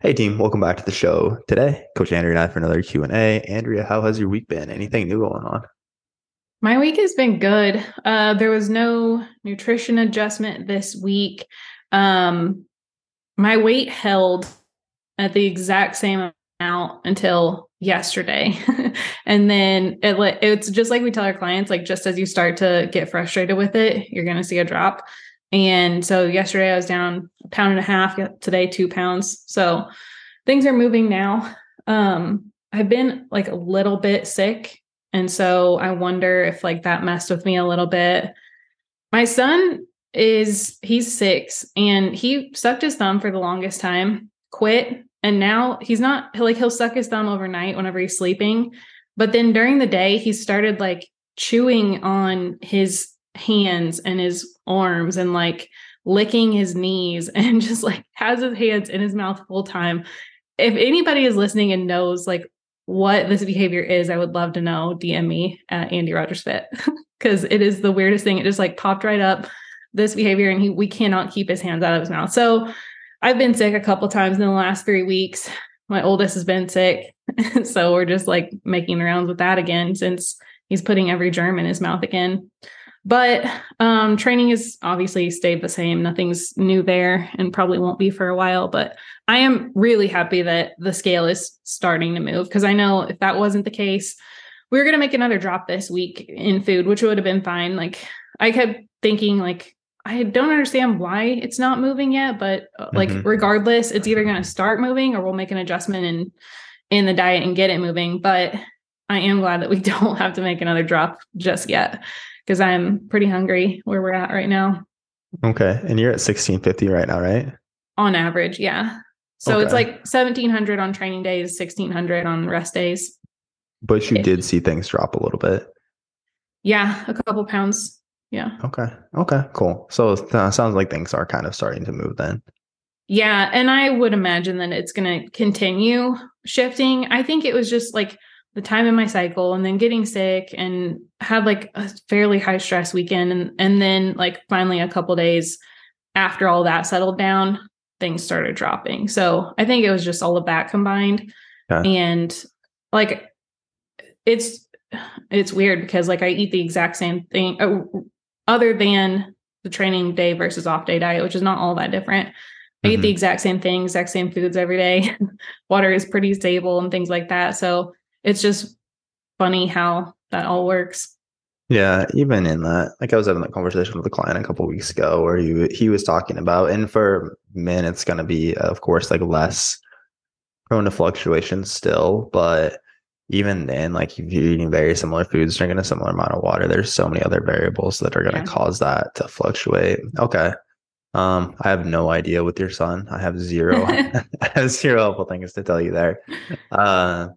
Hey team, welcome back to the show. Today, Coach Andrea and I for another Q&A. Andrea, how has your week been? Anything new going on? My week has been good. Uh, there was no nutrition adjustment this week. Um, my weight held at the exact same amount until yesterday. and then it, it's just like we tell our clients, like just as you start to get frustrated with it, you're going to see a drop. And so yesterday I was down a pound and a half, today two pounds. So things are moving now. Um, I've been like a little bit sick. And so I wonder if like that messed with me a little bit. My son is he's six and he sucked his thumb for the longest time, quit, and now he's not like he'll suck his thumb overnight whenever he's sleeping. But then during the day, he started like chewing on his hands and his arms and like licking his knees and just like has his hands in his mouth full time. If anybody is listening and knows like what this behavior is, I would love to know. DM me at Andy Rogers Fit because it is the weirdest thing. It just like popped right up this behavior and he we cannot keep his hands out of his mouth. So I've been sick a couple times in the last three weeks. My oldest has been sick. so we're just like making rounds with that again since he's putting every germ in his mouth again. But um, training has obviously stayed the same. Nothing's new there and probably won't be for a while. But I am really happy that the scale is starting to move because I know if that wasn't the case, we were going to make another drop this week in food, which would have been fine. Like I kept thinking, like, I don't understand why it's not moving yet, but uh, like mm-hmm. regardless, it's either going to start moving or we'll make an adjustment in in the diet and get it moving. But I am glad that we don't have to make another drop just yet because I'm pretty hungry where we're at right now. Okay. And you're at 1650 right now, right? On average, yeah. So okay. it's like 1700 on training days, 1600 on rest days. But you it, did see things drop a little bit. Yeah, a couple pounds. Yeah. Okay. Okay, cool. So it uh, sounds like things are kind of starting to move then. Yeah. And I would imagine that it's going to continue shifting. I think it was just like the time in my cycle and then getting sick and had like a fairly high stress weekend and and then like finally a couple days after all that settled down things started dropping so i think it was just all of that combined and like it's it's weird because like i eat the exact same thing uh, other than the training day versus off day diet which is not all that different I eat the mm-hmm. exact same thing, exact same foods every day. Water is pretty stable and things like that. So it's just funny how that all works. Yeah, even in that, like I was having that conversation with a client a couple weeks ago where he he was talking about, and for men, it's going to be, of course, like less prone to fluctuations still, but even then, like if you're eating very similar foods, drinking a similar amount of water, there's so many other variables that are going to yeah. cause that to fluctuate. Okay. Um, I have no idea with your son. I have zero, I have zero helpful things to tell you there. Uh,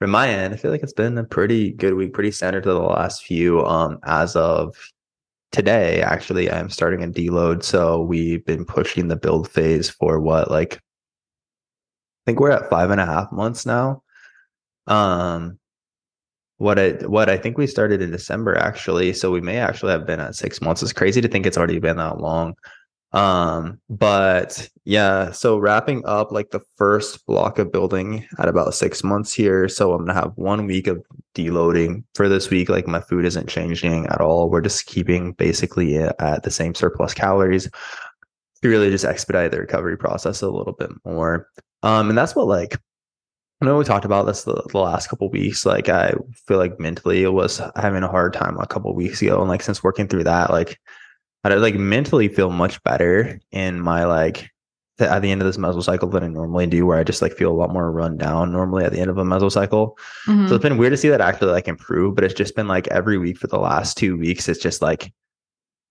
from my end, I feel like it's been a pretty good week, pretty standard to the last few. Um, as of today, actually, I'm starting a deload. So we've been pushing the build phase for what, like, I think we're at five and a half months now. Um, what I what I think we started in December actually, so we may actually have been at six months. It's crazy to think it's already been that long. Um, but yeah, so wrapping up like the first block of building at about six months here. So I'm gonna have one week of deloading for this week. Like my food isn't changing at all. We're just keeping basically at the same surplus calories to really just expedite the recovery process a little bit more. Um, and that's what like I know we talked about this the, the last couple weeks. Like I feel like mentally it was having a hard time a couple weeks ago, and like since working through that, like I like mentally feel much better in my like at the end of this mesocycle than I normally do, where I just like feel a lot more run down normally at the end of a mesocycle. Mm-hmm. So it's been weird to see that actually like improve, but it's just been like every week for the last two weeks, it's just like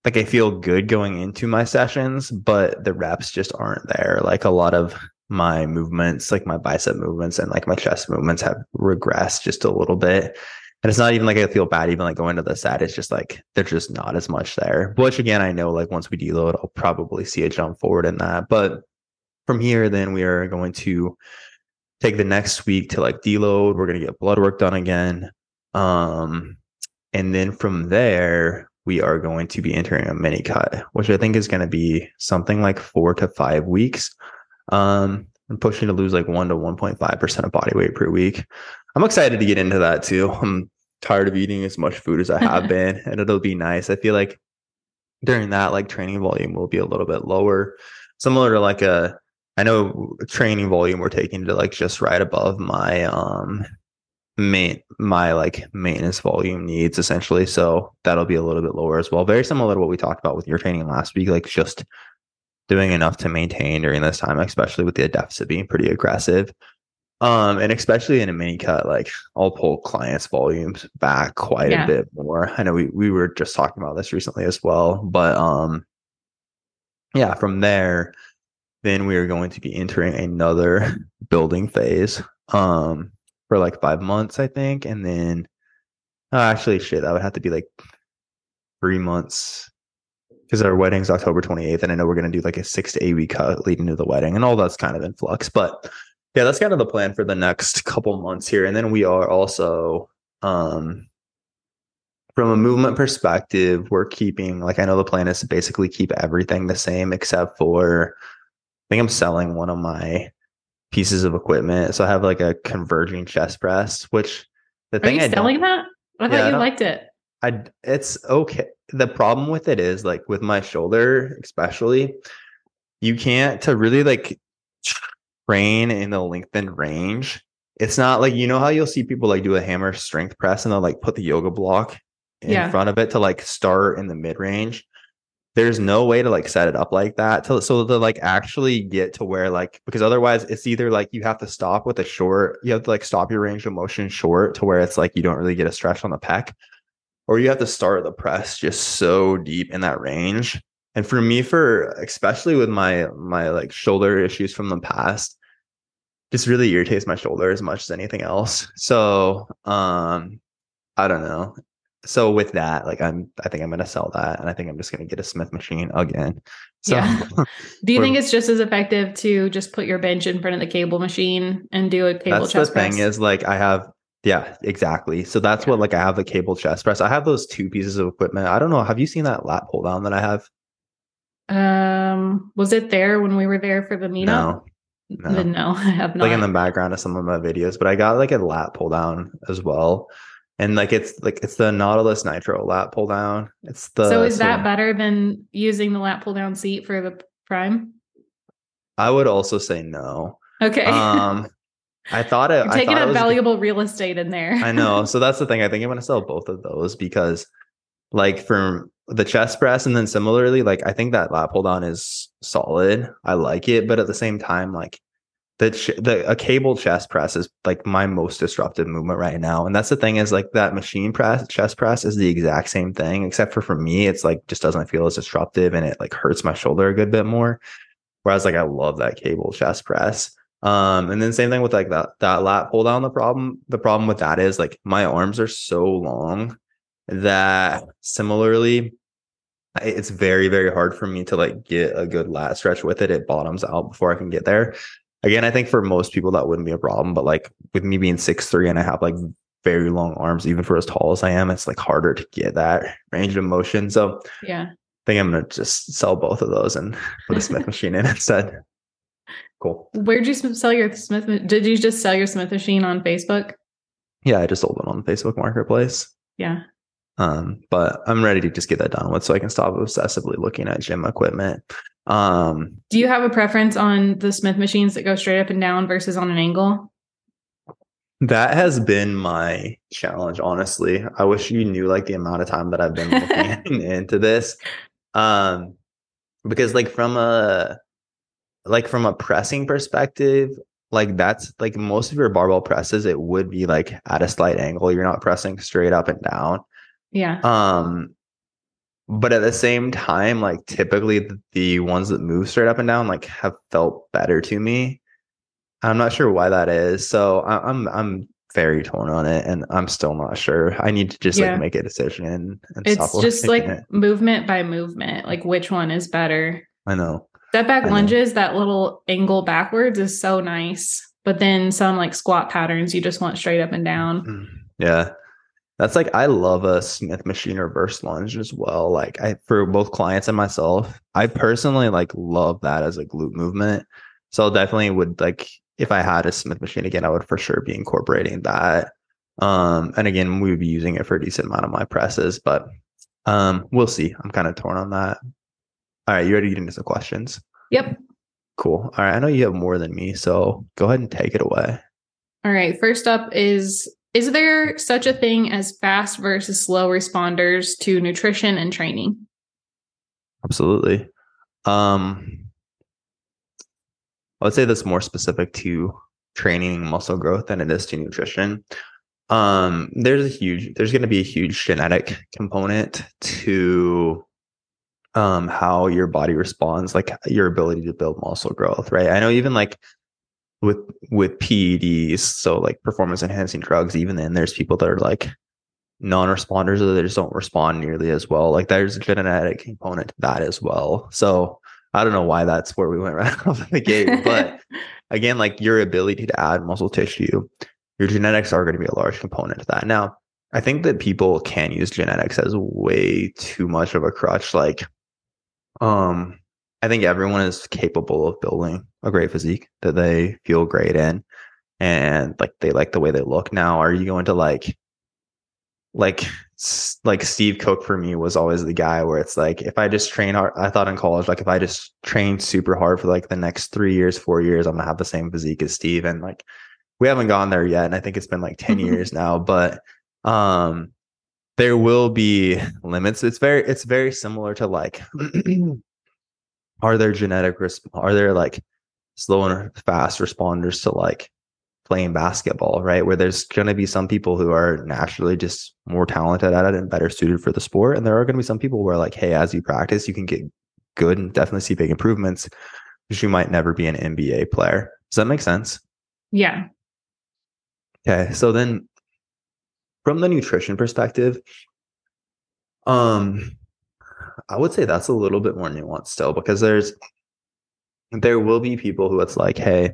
like I feel good going into my sessions, but the reps just aren't there. Like a lot of my movements, like my bicep movements and like my chest movements have regressed just a little bit. And it's not even like I feel bad even like going to the set. It's just like there's just not as much there. Which again, I know like once we deload, I'll probably see a jump forward in that. But from here, then we are going to take the next week to like deload. We're gonna get blood work done again. Um, and then from there, we are going to be entering a mini cut, which I think is to be something like four to five weeks. Um, and pushing to lose like one to 1.5% of body weight per week. I'm excited to get into that too. I'm tired of eating as much food as I have been, and it'll be nice. I feel like during that, like training volume will be a little bit lower, similar to like a I know training volume we're taking to like just right above my um main my like maintenance volume needs essentially. So that'll be a little bit lower as well. Very similar to what we talked about with your training last week, like just doing enough to maintain during this time, especially with the deficit being pretty aggressive. Um, and especially in a mini cut, like I'll pull clients' volumes back quite yeah. a bit more. I know we we were just talking about this recently as well, but um, yeah, from there, then we are going to be entering another building phase. Um, for like five months, I think, and then oh, actually, shit, that would have to be like three months because our wedding's October 28th, and I know we're gonna do like a six to eight week cut leading to the wedding, and all that's kind of in flux. But yeah, that's kind of the plan for the next couple months here. And then we are also um from a movement perspective, we're keeping like I know the plan is to basically keep everything the same except for I think I'm selling one of my pieces of equipment. So I have like a converging chest press, which the Are thing you I selling that? I thought yeah, you I liked it. I it's okay. The problem with it is like with my shoulder, especially, you can't to really like train in the lengthened range. It's not like you know how you'll see people like do a hammer strength press and they'll like put the yoga block in yeah. front of it to like start in the mid range there's no way to like set it up like that to so to like actually get to where like because otherwise it's either like you have to stop with a short you have to like stop your range of motion short to where it's like you don't really get a stretch on the pec or you have to start the press just so deep in that range and for me for especially with my my like shoulder issues from the past just really irritates my shoulder as much as anything else so um i don't know so with that, like I'm, I think I'm going to sell that, and I think I'm just going to get a Smith machine again. So, yeah. do you think it's just as effective to just put your bench in front of the cable machine and do a cable that's chest the thing is like I have, yeah, exactly. So that's yeah. what like I have the cable chest press. I have those two pieces of equipment. I don't know. Have you seen that lat pull down that I have? Um, was it there when we were there for the meetup? No. No, no I have not. Like in the background of some of my videos, but I got like a lat pull down as well and like it's like it's the Nautilus Nitro lat pull down. It's the so is so, that better than using the lat pull down seat for the Prime? I would also say no. Okay. Um, I thought it. You're taking up valuable real estate in there. I know. So that's the thing. I think I'm going to sell both of those because, like, for the chest press, and then similarly, like, I think that lat pull down is solid. I like it, but at the same time, like, the, the a cable chest press is like my most disruptive movement right now. And that's the thing is like that machine press chest press is the exact same thing except for for me it's like just doesn't feel as disruptive and it like hurts my shoulder a good bit more. Whereas like i love that cable chest press. Um and then same thing with like that that lat pull down the problem the problem with that is like my arms are so long that similarly it's very very hard for me to like get a good lat stretch with it it bottoms out before i can get there again, I think for most people that wouldn't be a problem, but like with me being six three and I have like very long arms, even for as tall as I am, it's like harder to get that range of motion. So yeah, I think I'm gonna just sell both of those and put a Smith machine in instead. Cool. Where'd you sell your Smith? Did you just sell your Smith machine on Facebook? Yeah, I just sold it on the Facebook Marketplace. Yeah. Um, but I'm ready to just get that done with so I can stop obsessively looking at gym equipment. Um, Do you have a preference on the Smith machines that go straight up and down versus on an angle? That has been my challenge, honestly. I wish you knew like the amount of time that I've been looking into this. Um, because like from a like from a pressing perspective, like that's like most of your barbell presses, it would be like at a slight angle. You're not pressing straight up and down. Yeah. Um, but at the same time like typically the, ones that move straight up and down like have felt better to me i'm not sure why that is so I, i'm i'm very torn on it and i'm still not sure i need to just yeah. like make a decision and, it's just like it. movement by movement like which one is better i know step back I lunges know. that little angle backwards is so nice but then some like squat patterns you just want straight up and down mm, yeah that's like I love a Smith machine reverse lunge as well. Like I for both clients and myself, I personally like love that as a glute movement. So definitely would like if I had a Smith machine again, I would for sure be incorporating that. Um, and again, we would be using it for a decent amount of my presses, but um, we'll see. I'm kind of torn on that. All right, you ready to get into some questions? Yep. Cool. All right, I know you have more than me, so go ahead and take it away. All right. First up is Is there such a thing as fast versus slow responders to nutrition and training? Absolutely. Um, I would say that's more specific to training muscle growth than it is to nutrition. Um, there's a huge, there's going to be a huge genetic component to um how your body responds, like your ability to build muscle growth, right? I know even like with with PEDs, so like performance enhancing drugs, even then there's people that are like non-responders or they just don't respond nearly as well. Like there's a genetic component to that as well. So I don't know why that's where we went right off the gate, but again, like your ability to add muscle tissue, your genetics are going to be a large component to that. Now, I think that people can use genetics as way too much of a crutch. Like, um, I think everyone is capable of building a great physique that they feel great in and like they like the way they look. Now, are you going to like like like Steve Cook for me was always the guy where it's like if I just train hard, I thought in college like if I just train super hard for like the next three years, four years, I'm gonna have the same physique as Steve. And like we haven't gone there yet, and I think it's been like 10 years now, but um there will be limits. It's very it's very similar to like are there genetic resp- are there like slow and fast responders to like playing basketball, right? Where there's going to be some people who are naturally just more talented at it and better suited for the sport. And there are going to be some people where, like, hey, as you practice, you can get good and definitely see big improvements, because you might never be an NBA player. Does that make sense? Yeah. Okay. So then from the nutrition perspective, um, I would say that's a little bit more nuanced still because there's there will be people who it's like, hey,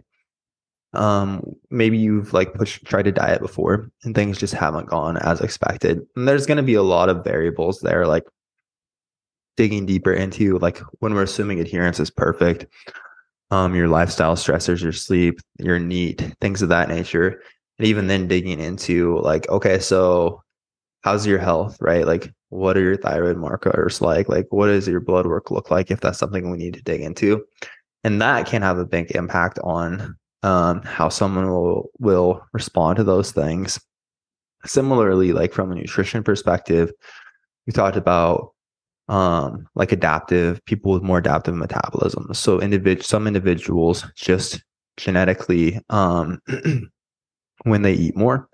um, maybe you've like pushed tried to diet before and things just haven't gone as expected. And there's gonna be a lot of variables there, like digging deeper into like when we're assuming adherence is perfect, um, your lifestyle stressors, your sleep, your NEAT, things of that nature. And even then digging into like, okay, so how's your health, right? Like what are your thyroid markers like? Like what does your blood work look like if that's something we need to dig into? And that can have a big impact on um, how someone will will respond to those things. Similarly, like from a nutrition perspective, we talked about um, like adaptive people with more adaptive metabolism. So individ some individuals just genetically um, when they eat more,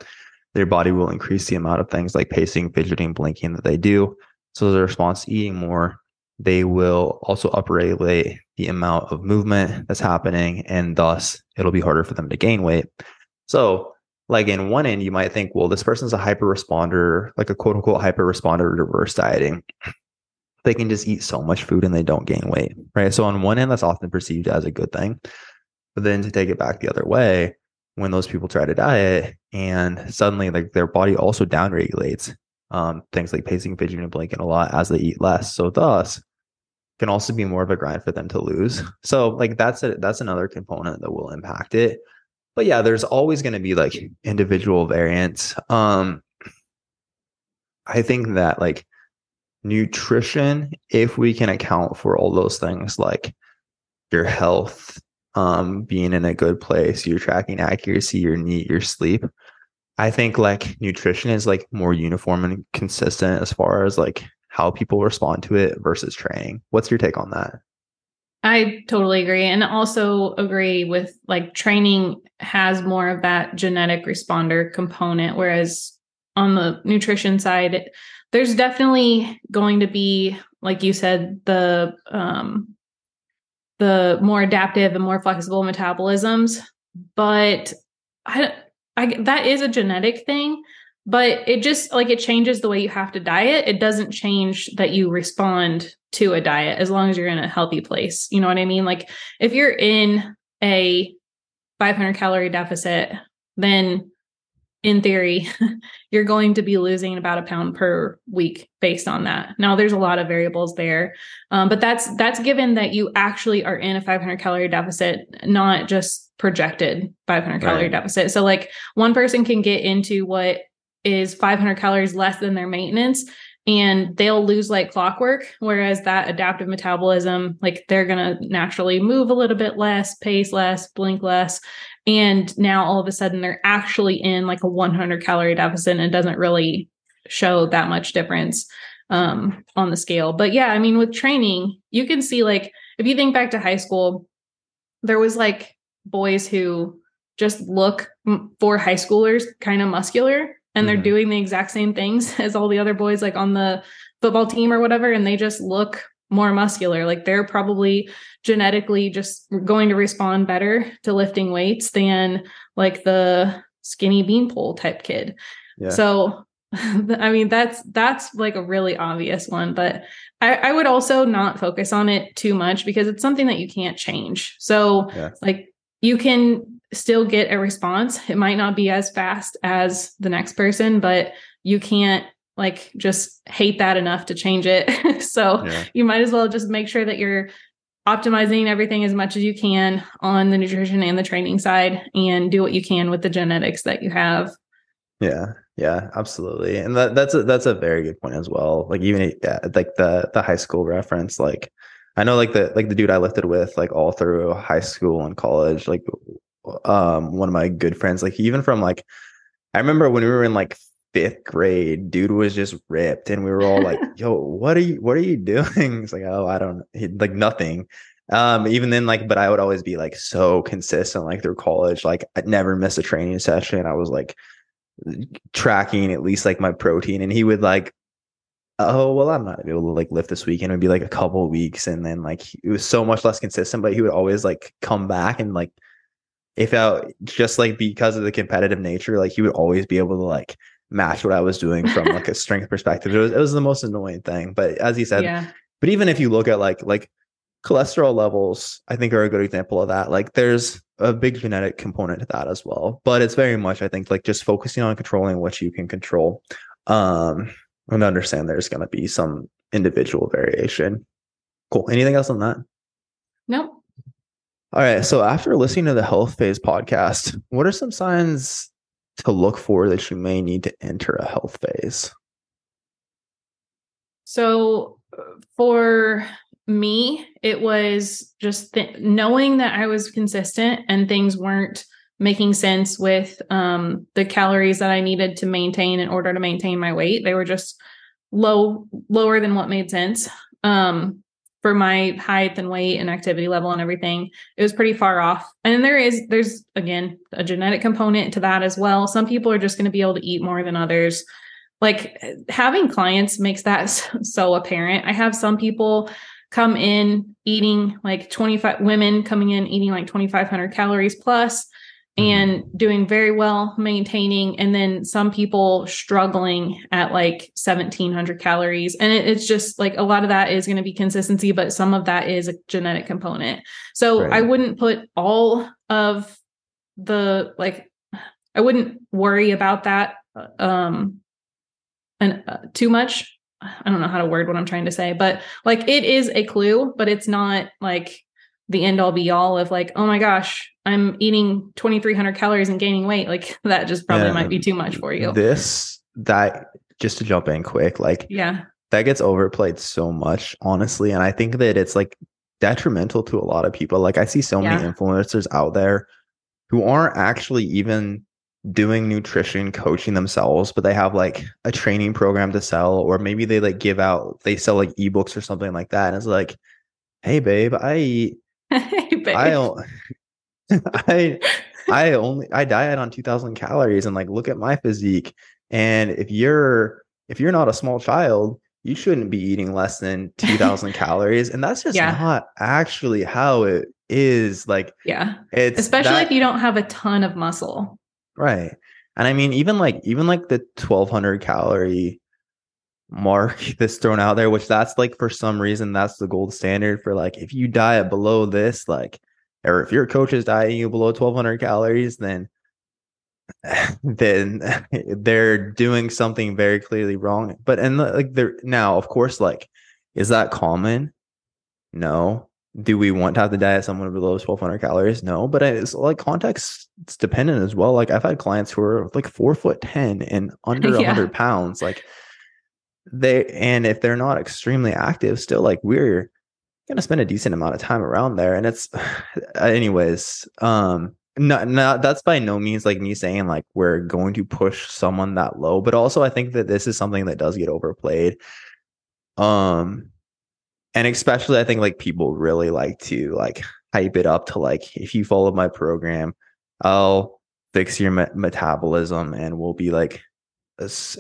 their body will increase the amount of things like pacing, fidgeting, blinking that they do. So as a response to eating more, they will also upregulate the amount of movement that's happening, and thus it'll be harder for them to gain weight. So, like in one end, you might think, well, this person's a hyper responder, like a quote unquote hyper responder to reverse dieting. They can just eat so much food and they don't gain weight, right? So, on one end, that's often perceived as a good thing. But then to take it back the other way, when those people try to diet and suddenly like their body also downregulates um, things like pacing, fidgeting, and blinking a lot as they eat less. So thus can also be more of a grind for them to lose. So like that's a that's another component that will impact it. But yeah, there's always going to be like individual variants. Um I think that like nutrition, if we can account for all those things like your health, um, being in a good place, you're tracking accuracy, your NEAT, your sleep, I think like nutrition is like more uniform and consistent as far as like how people respond to it versus training. What's your take on that? I totally agree. And also agree with like training has more of that genetic responder component, whereas on the nutrition side, there's definitely going to be, like you said, the um the more adaptive and more flexible metabolisms. But I, I that is a genetic thing but it just like it changes the way you have to diet. It doesn't change that you respond to a diet as long as you're in a healthy place. You know what i mean? Like if you're in a 500 calorie deficit then in theory, you're going to be losing about a pound per week based on that. Now, there's a lot of variables there, um, but that's that's given that you actually are in a 500 calorie deficit, not just projected 500 calorie right. deficit. So, like one person can get into what is 500 calories less than their maintenance, and they'll lose like clockwork. Whereas that adaptive metabolism, like they're gonna naturally move a little bit less, pace less, blink less, and now all of a sudden they're actually in like a 100 calorie deficit and it doesn't really show that much difference um, on the scale. But yeah, I mean, with training, you can see like if you think back to high school, there was like boys who just look for high schoolers kind of muscular and they're mm-hmm. doing the exact same things as all the other boys like on the football team or whatever and they just look more muscular like they're probably genetically just going to respond better to lifting weights than like the skinny beanpole type kid. Yeah. So I mean that's that's like a really obvious one, but I, I, would also not focus on it too much because it's something that you can't change. So yeah. like you can still get a response. It might not be as fast as the next person, but you can't like just hate that enough to change it. so yeah. you might as well just make sure that you're optimizing everything as much as you can on the nutrition and the training side and do what you can with the genetics that you have. Yeah. Yeah, absolutely. And that that's a that's a very good point as well. Like even yeah, like the the high school reference like I know like the like the dude I lifted with like all through high school and college like um one of my good friends like even from like I remember when we were in like fifth grade, dude was just ripped, and we were all like, "Yo, what are you? What are you doing?" It's like, "Oh, I don't like nothing." Um, even then, like, but I would always be like so consistent, like through college. Like, I'd never miss a training session. I was like tracking at least like my protein, and he would like, "Oh, well, I'm not able to like lift this weekend." It'd be like a couple weeks, and then like it was so much less consistent. But he would always like come back and like if out just like because of the competitive nature, like he would always be able to like match what I was doing from like a strength perspective. It was it was the most annoying thing. But as you said, yeah. but even if you look at like like cholesterol levels, I think are a good example of that. Like there's a big genetic component to that as well. But it's very much, I think, like just focusing on controlling what you can control. Um, and understand there's gonna be some individual variation. Cool. Anything else on that? Nope. All right. So after listening to the health phase podcast, what are some signs to look for that you may need to enter a health phase? So for me, it was just th- knowing that I was consistent and things weren't making sense with um, the calories that I needed to maintain in order to maintain my weight. They were just low, lower than what made sense. Um, for my height and weight and activity level and everything it was pretty far off. And there is there's again a genetic component to that as well. Some people are just going to be able to eat more than others. Like having clients makes that so apparent. I have some people come in eating like 25 women coming in eating like 2500 calories plus. And doing very well maintaining and then some people struggling at like 1700 calories. And it, it's just like a lot of that is going to be consistency but some of that is a genetic component. So right. i wouldn't put all of the like i wouldn't worry about that um and uh, too much. I don't know how to word what i'm trying to say but like it is a clue but it's not like the end all be all of like, oh my gosh, I'm eating 2300 calories and gaining weight. Like that just probably yeah. might be too much for you. This, that, just to jump in quick, like, yeah, that gets overplayed so much, honestly. And I think that it's like detrimental to a lot of people. Like, I see so yeah. many influencers out there who aren't actually even doing nutrition coaching themselves, but they have like a training program to sell, or maybe they like give out, they sell like ebooks or something like that. And it's like, hey, babe, I eat I I I only I diet on 2000 calories and like look at my physique and if you're if you're not a small child you shouldn't be eating less than 2000 calories and that's just yeah. not actually how it is like yeah it's especially that, if you don't have a ton of muscle right and i mean even like even like the 1200 calorie mark that's thrown out there, which that's like for some reason that's the gold standard for like if you diet below this, like or if your coach is dieting you below 1200 calories, then then they're doing something very clearly wrong. But and like they're now, of course, like, is that common? No. Do we want to have to diet someone below 1200 calories? No, but uh, it's like context it's dependent as well. Like I've had clients who are like four foot 10 and under yeah. 100 pounds. Like they, and if they're not extremely active, still like we're going to spend a decent amount of time around there. And it's, anyways, um, not, not that's by no means like me saying like we're going to push someone that low, but also I think that this is something that does get overplayed. Um, and especially I think like people really like to like hype it up to like if you follow my program, I'll fix your me- metabolism and we'll be like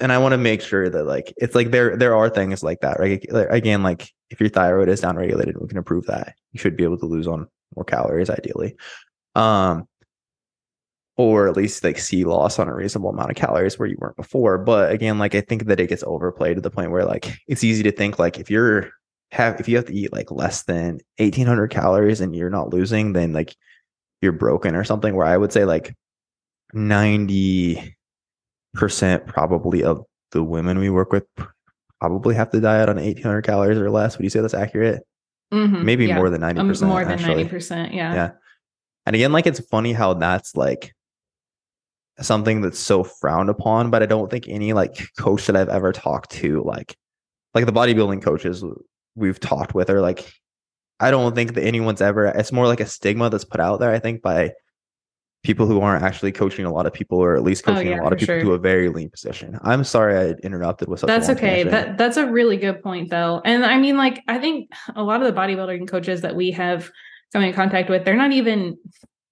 and I want to make sure that like it's like there there are things like that right? Again like if your thyroid is downregulated we can improve that. You should be able to lose on more calories ideally. Um or at least like see loss on a reasonable amount of calories where you weren't before but again like I think that it gets overplayed to the point where like it's easy to think like if you're have if you have to eat like less than 1800 calories and you're not losing then like you're broken or something where i would say like 90% probably of the women we work with probably have to diet on 1800 calories or less. Would you say that's accurate? Mm-hmm, maybe yeah. more than 90% um, more than actually. 90% yeah. Yeah. And again like it's funny how that's like something that's so frowned upon but i don't think any like coach that i've ever talked to like like the bodybuilding coaches we've talked with are like I don't think that anyone's ever it's more like a stigma that's put out there, I think, by people who aren't actually coaching a lot of people or at least oh, coaching oh, yeah, a lot of people sure. to a very lean position. I'm sorry I interrupted with That's okay. That that's a really good point though. And I mean like I think a lot of the bodybuilding coaches that we have come in contact with, they're not even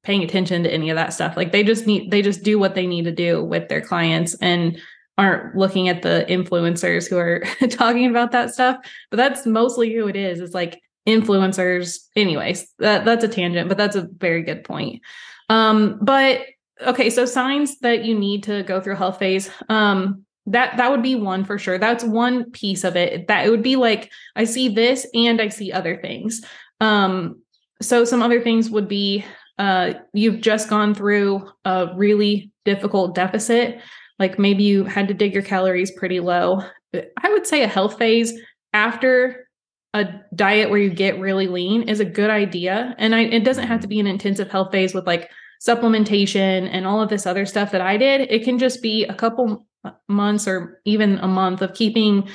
paying attention to any of that stuff. Like they just need they just do what they need to do with their clients and aren't looking at the influencers who are talking about that stuff. But that's mostly who it is. It's like influencers. Anyways, that, that's a tangent, but that's a very good point. Um, but okay, so signs that you need to go through a health phase. Um, that that would be one for sure. That's one piece of it. That it would be like I see this and I see other things. Um, so some other things would be uh, you've just gone through a really difficult deficit. Like maybe you had to dig your calories pretty low. I would say a health phase after a diet where you get really lean is a good idea. And I, it doesn't have to be an intensive health phase with like supplementation and all of this other stuff that I did. It can just be a couple months or even a month of keeping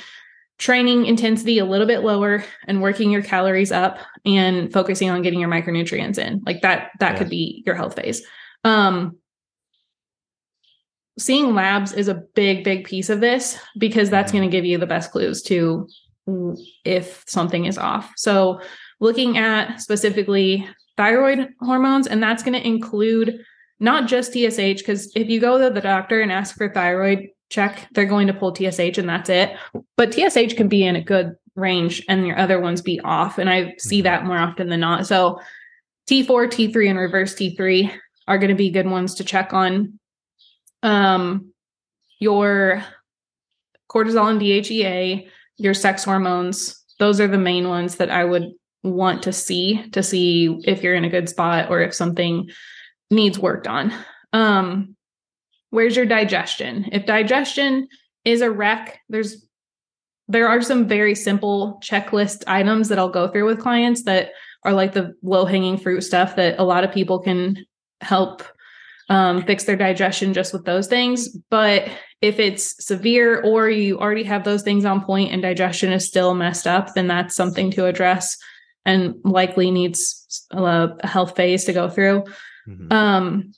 training intensity a little bit lower and working your calories up and focusing on getting your micronutrients in. Like that that yeah. could be your health phase. Um seeing labs is a big big piece of this because that's mm-hmm. going to give you the best clues to if something is off. So, looking at specifically thyroid hormones, and that's going to include not just TSH, because if you go to the doctor and ask for thyroid check, they're going to pull TSH and that's it. But TSH can be in a good range and your other ones be off. And I see that more often than not. So, T4, T3, and reverse T3 are going to be good ones to check on. Um, your cortisol and DHEA, your sex hormones. Those are the main ones that I would want to see to see if you're in a good spot or if something needs worked on. Um, where's your digestion? If digestion is a wreck, there's there are some very simple checklist items that I'll go through with clients that are like the low hanging fruit stuff that a lot of people can help um, fix their digestion just with those things. But if it's severe or you already have those things on point and digestion is still messed up, then that's something to address and likely needs a, a health phase to go through. Mm-hmm. Um,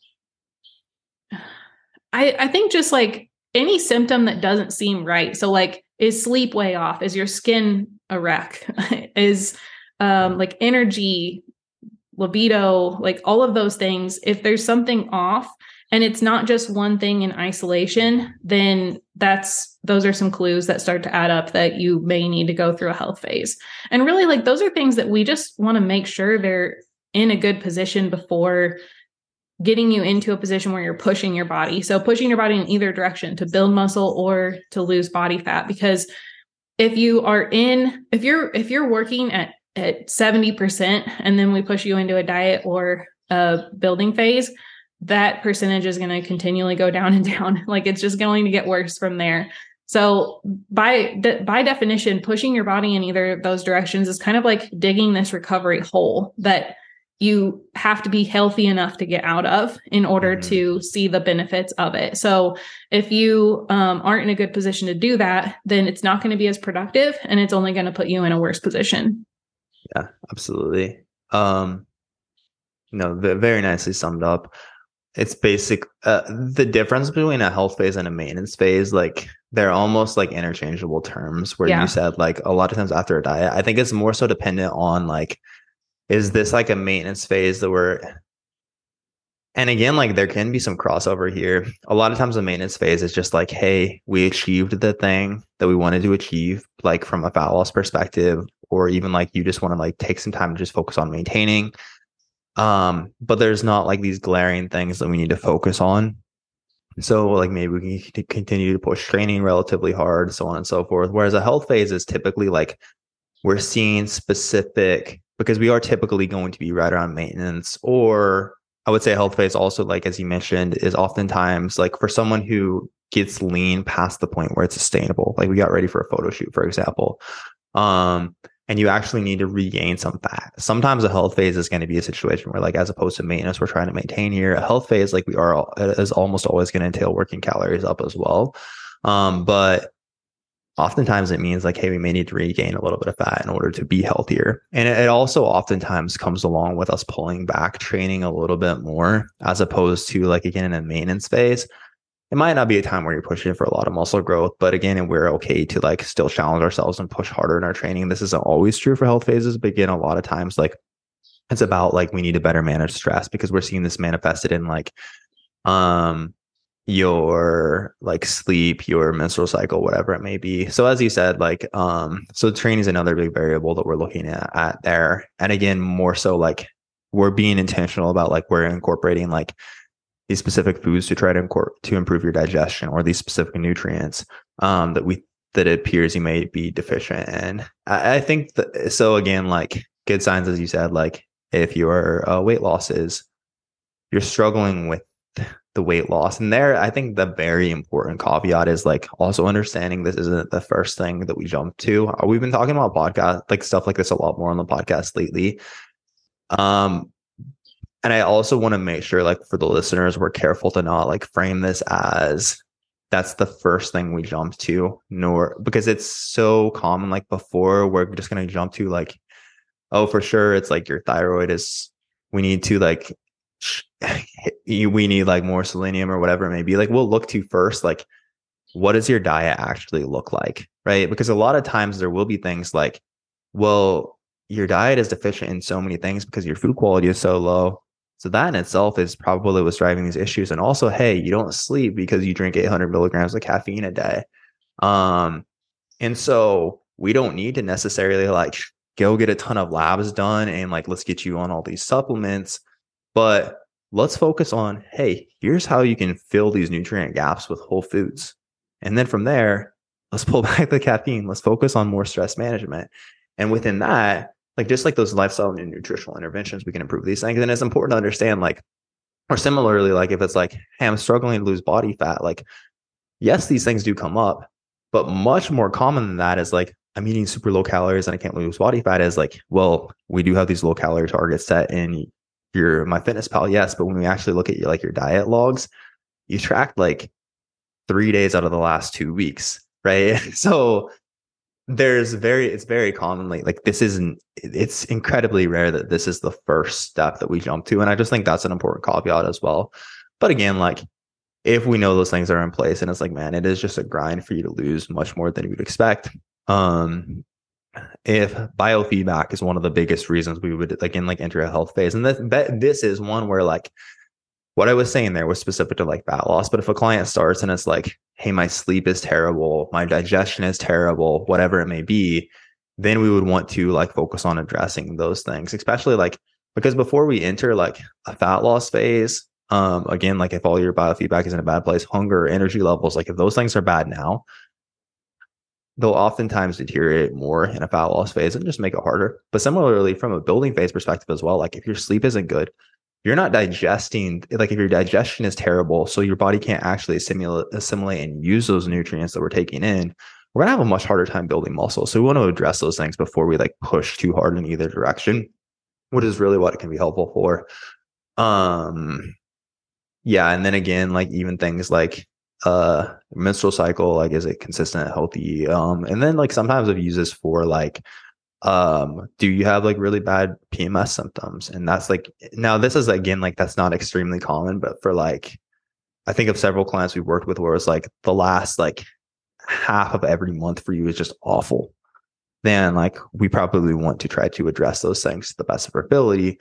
I, I think just like any symptom that doesn't seem right. So like, is sleep way off? Is your skin a wreck? is um, like energy libido, like all of those things, if there's something off and it's not just one thing in isolation, then that's those are some clues that start to add up that you may need to go through a health phase. And really like those are things that we just want to make sure they're in a good position before getting you into a position where you're pushing your body. So pushing your body in either direction to build muscle or to lose body fat because if you are in if you're if you're working at at 70% and then we push you into a diet or a building phase that percentage is going to continually go down and down. Like it's just going to get worse from there. So by de- by definition, pushing your body in either of those directions is kind of like digging this recovery hole that you have to be healthy enough to get out of in order mm-hmm. to see the benefits of it. So if you um, aren't in a good position to do that, then it's not going to be as productive, and it's only going to put you in a worse position. Yeah, absolutely. Um, no, very nicely summed up. It's basic. Uh, the difference between a health phase and a maintenance phase, like they're almost like interchangeable terms. Where yeah. you said like a lot of times after a diet, I think it's more so dependent on like, is this like a maintenance phase that we're and again, like there can be some crossover here. A lot of times the maintenance phase is just like, hey, we achieved the thing that we wanted to achieve, like from a fat loss perspective, or even like you just want to like take some time to just focus on maintaining. Um, but there's not like these glaring things that we need to focus on. So like maybe we can continue to push training relatively hard, so on and so forth. Whereas a health phase is typically like we're seeing specific because we are typically going to be right around maintenance or I would say health phase also like as you mentioned is oftentimes like for someone who gets lean past the point where it's sustainable. Like we got ready for a photo shoot, for example. Um, and you actually need to regain some fat. Sometimes a health phase is going to be a situation where, like, as opposed to maintenance, we're trying to maintain here. A health phase, like we are, is almost always going to entail working calories up as well. Um, but oftentimes it means like, hey, we may need to regain a little bit of fat in order to be healthier. And it also oftentimes comes along with us pulling back training a little bit more, as opposed to like again in a maintenance phase it might not be a time where you're pushing for a lot of muscle growth, but again, and we're okay to like still challenge ourselves and push harder in our training. This isn't always true for health phases, but again, a lot of times, like it's about like we need to better manage stress because we're seeing this manifested in like um your like sleep, your menstrual cycle, whatever it may be. So as you said, like um, so training is another big variable that we're looking at, at there. And again, more so like we're being intentional about like we're incorporating like these specific foods to try to to improve your digestion or these specific nutrients um, that we that it appears you may be deficient in. I, I think that, so. Again, like good signs, as you said, like if your uh, weight loss is you're struggling with the weight loss, and there, I think the very important caveat is like also understanding this isn't the first thing that we jump to. Uh, we've been talking about podcast like stuff like this a lot more on the podcast lately. Um, and I also want to make sure, like, for the listeners, we're careful to not like frame this as that's the first thing we jump to, nor because it's so common. Like before, we're just gonna jump to like, oh, for sure, it's like your thyroid is. We need to like, we need like more selenium or whatever it may be. Like we'll look to first, like, what does your diet actually look like, right? Because a lot of times there will be things like, well, your diet is deficient in so many things because your food quality is so low so that in itself is probably what's driving these issues. And also, hey, you don't sleep because you drink 800 milligrams of caffeine a day. Um, and so we don't need to necessarily like go get a ton of labs done and like let's get you on all these supplements, but let's focus on hey, here's how you can fill these nutrient gaps with whole foods. And then from there, let's pull back the caffeine. Let's focus on more stress management. And within that, like just like those lifestyle and nutritional interventions, we can improve these things. And it's important to understand, like, or similarly, like if it's like, hey, I'm struggling to lose body fat, like, yes, these things do come up, but much more common than that is like, I'm eating super low calories and I can't lose body fat is like, well, we do have these low calorie targets set in your MyFitnessPal, yes, but when we actually look at like your diet logs, you track like three days out of the last two weeks, right? So there's very it's very commonly like this isn't it's incredibly rare that this is the first step that we jump to and i just think that's an important caveat as well. But again like if we know those things are in place and it's like man it is just a grind for you to lose much more than you would expect um if biofeedback is one of the biggest reasons we would again like enter a health phase and this, this is one where like what I was saying there was specific to like fat loss. But if a client starts and it's like, hey, my sleep is terrible, my digestion is terrible, whatever it may be, then we would want to like focus on addressing those things, especially like because before we enter like a fat loss phase, um, again, like if all your biofeedback is in a bad place, hunger, energy levels, like if those things are bad now, they'll oftentimes deteriorate more in a fat loss phase and just make it harder. But similarly, from a building phase perspective as well, like if your sleep isn't good, you're not digesting like if your digestion is terrible, so your body can't actually assimilate, assimilate and use those nutrients that we're taking in. We're gonna have a much harder time building muscle. So we want to address those things before we like push too hard in either direction, which is really what it can be helpful for. Um, yeah, and then again, like even things like uh menstrual cycle, like is it consistent, healthy? Um, and then like sometimes I've used this for like um do you have like really bad pms symptoms? And that's like now this is again like that's not extremely common but for like i think of several clients we've worked with where it's like the last like half of every month for you is just awful. Then like we probably want to try to address those things to the best of our ability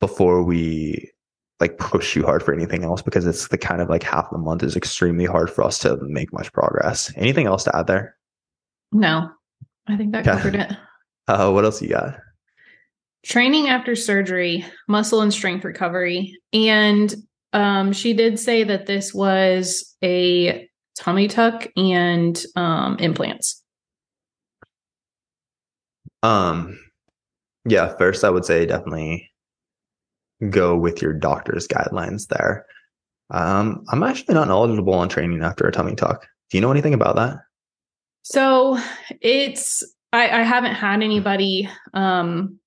before we like push you hard for anything else because it's the kind of like half the month is extremely hard for us to make much progress. Anything else to add there? No. I think that covered it uh, what else you got? Training after surgery, muscle and strength recovery. And um, she did say that this was a tummy tuck and um, implants. Um, yeah, first I would say definitely go with your doctor's guidelines there. Um, I'm actually not knowledgeable on training after a tummy tuck. Do you know anything about that? So it's I, I haven't had anybody um,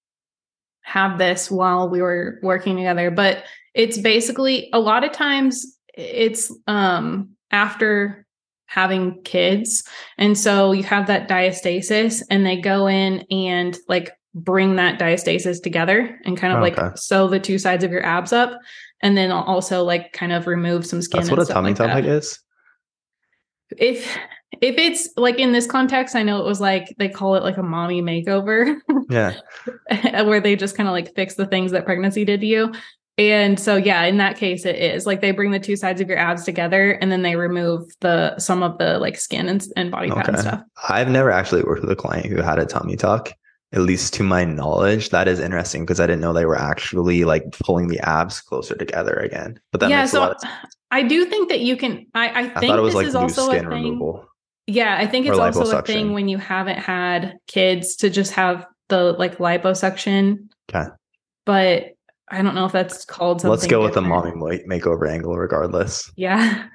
have this while we were working together, but it's basically a lot of times it's um, after having kids. And so you have that diastasis and they go in and like bring that diastasis together and kind of okay. like sew the two sides of your abs up and then also like kind of remove some skin. That's what a tummy like tuck is. If if it's like in this context, I know it was like they call it like a mommy makeover. Yeah. where they just kind of like fix the things that pregnancy did to you. And so yeah, in that case it is. Like they bring the two sides of your abs together and then they remove the some of the like skin and, and body fat and stuff. I've never actually worked with a client who had a tummy tuck. At least to my knowledge, that is interesting because I didn't know they were actually like pulling the abs closer together again. But that yeah, makes so a lot of I do think that you can. I, I think I thought it was this like is also skin a thing. Removal. Yeah, I think it's also a thing when you haven't had kids to just have the like liposuction. Okay. But I don't know if that's called something. Let's go different. with the mommy makeover angle regardless. Yeah.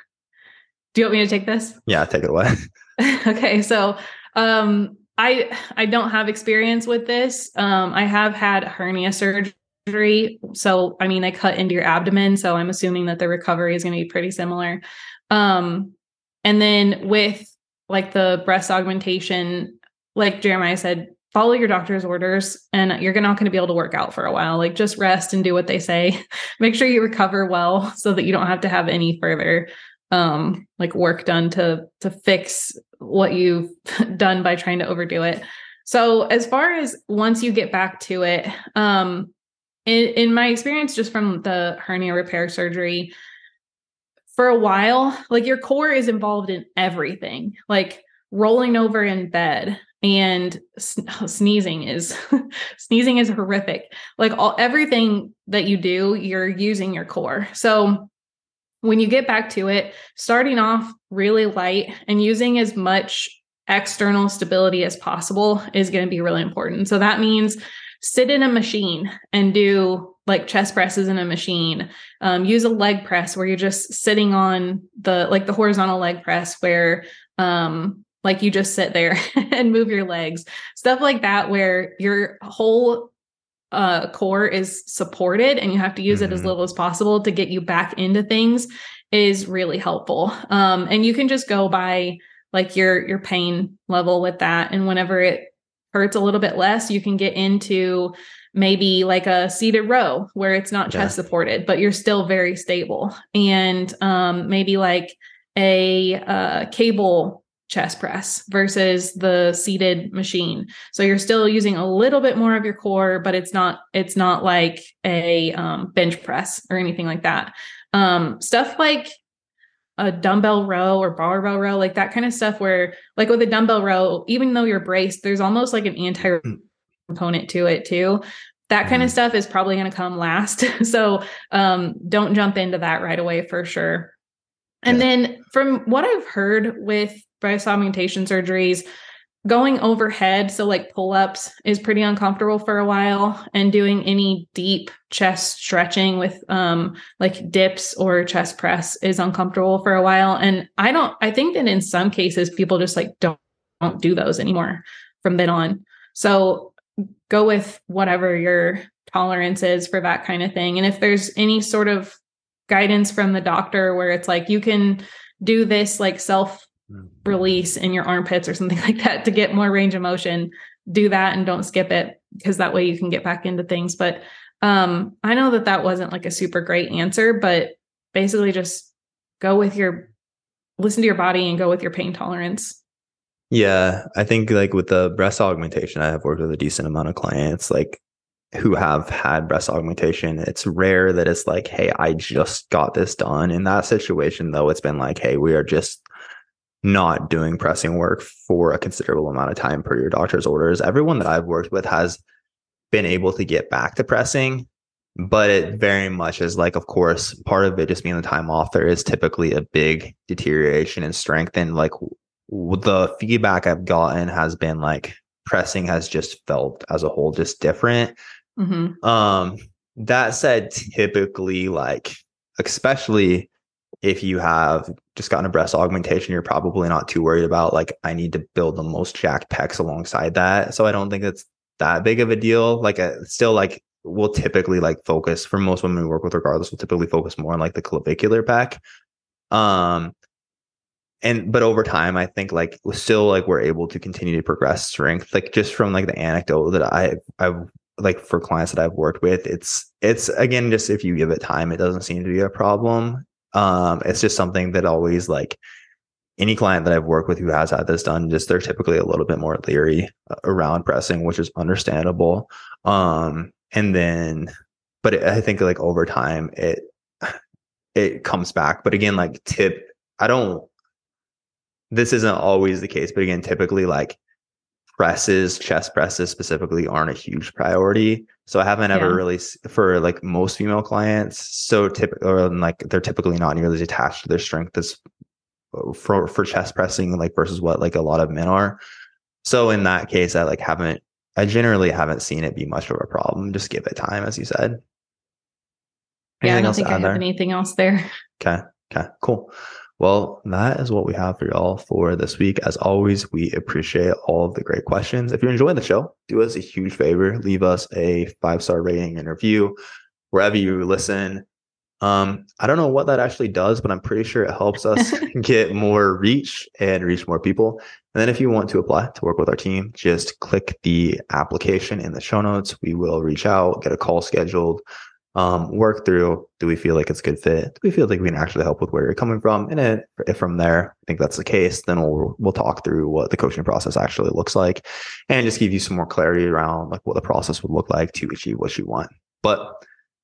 Do you want me to take this? Yeah, take it away. okay, so um I I don't have experience with this. Um I have had hernia surgery. So I mean I cut into your abdomen, so I'm assuming that the recovery is going to be pretty similar. Um and then with like the breast augmentation, like Jeremiah said, follow your doctor's orders and you're not going to be able to work out for a while. Like just rest and do what they say. Make sure you recover well so that you don't have to have any further um like work done to to fix what you've done by trying to overdo it. So as far as once you get back to it, um in, in my experience just from the hernia repair surgery, for a while, like your core is involved in everything, like rolling over in bed and sneezing is sneezing is horrific. Like all everything that you do, you're using your core. So when you get back to it, starting off really light and using as much external stability as possible is going to be really important. So that means sit in a machine and do like chest presses in a machine um, use a leg press where you're just sitting on the like the horizontal leg press where um like you just sit there and move your legs stuff like that where your whole uh core is supported and you have to use mm-hmm. it as mm-hmm. little as possible to get you back into things is really helpful um and you can just go by like your your pain level with that and whenever it hurts a little bit less you can get into maybe like a seated row where it's not chest supported, but you're still very stable. And um, maybe like a uh, cable chest press versus the seated machine. So you're still using a little bit more of your core, but it's not it's not like a um, bench press or anything like that. Um, stuff like a dumbbell row or barbell row, like that kind of stuff where like with a dumbbell row, even though you're braced, there's almost like an anti hmm component to it too that kind of mm-hmm. stuff is probably going to come last so um, don't jump into that right away for sure and yeah. then from what i've heard with breast augmentation surgeries going overhead, so like pull ups, is pretty uncomfortable for a while, and doing any deep chest stretching with um like dips or chest press is uncomfortable for a while. And I don't, I think that in some cases people just like don't don't do those anymore from then on. So go with whatever your tolerance is for that kind of thing. And if there's any sort of guidance from the doctor where it's like you can do this like self mm-hmm. release in your armpits or something like that to get more range of motion, do that and don't skip it because that way you can get back into things. But um I know that that wasn't like a super great answer, but basically just go with your listen to your body and go with your pain tolerance. Yeah, I think like with the breast augmentation, I have worked with a decent amount of clients like who have had breast augmentation. It's rare that it's like, hey, I just got this done. In that situation, though, it's been like, hey, we are just not doing pressing work for a considerable amount of time per your doctor's orders. Everyone that I've worked with has been able to get back to pressing, but it very much is like, of course, part of it just being the time off, there is typically a big deterioration in strength and like the feedback I've gotten has been like pressing has just felt as a whole just different. Mm-hmm. Um, that said, typically, like, especially if you have just gotten a breast augmentation, you're probably not too worried about like, I need to build the most jacked pecs alongside that. So I don't think it's that big of a deal. Like, uh, still, like, we'll typically like focus for most women we work with, regardless, we'll typically focus more on like the clavicular pec. Um, and but over time i think like still like we're able to continue to progress strength like just from like the anecdote that i i've like for clients that i've worked with it's it's again just if you give it time it doesn't seem to be a problem. Um it's just something that always like any client that i've worked with who has had this done just they're typically a little bit more leery uh, around pressing which is understandable. Um and then but it, i think like over time it it comes back. But again like tip i don't this isn't always the case, but again, typically like presses, chest presses specifically aren't a huge priority. So I haven't yeah. ever really for like most female clients. So typically, or like they're typically not nearly as attached to their strength as uh, for for chest pressing, like versus what like a lot of men are. So in that case, I like haven't. I generally haven't seen it be much of a problem. Just give it time, as you said. Anything yeah, I don't think I have there? anything else there. Okay. Okay. Cool. Well, that is what we have for y'all for this week. As always, we appreciate all of the great questions. If you're enjoying the show, do us a huge favor, leave us a five star rating and review wherever you listen. Um, I don't know what that actually does, but I'm pretty sure it helps us get more reach and reach more people. And then if you want to apply to work with our team, just click the application in the show notes. We will reach out, get a call scheduled um, work through do we feel like it's a good fit? Do we feel like we can actually help with where you're coming from? And it, if from there i think that's the case then we'll we'll talk through what the coaching process actually looks like and just give you some more clarity around like what the process would look like to achieve what you want. But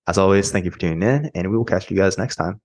as always thank you for tuning in and we will catch you guys next time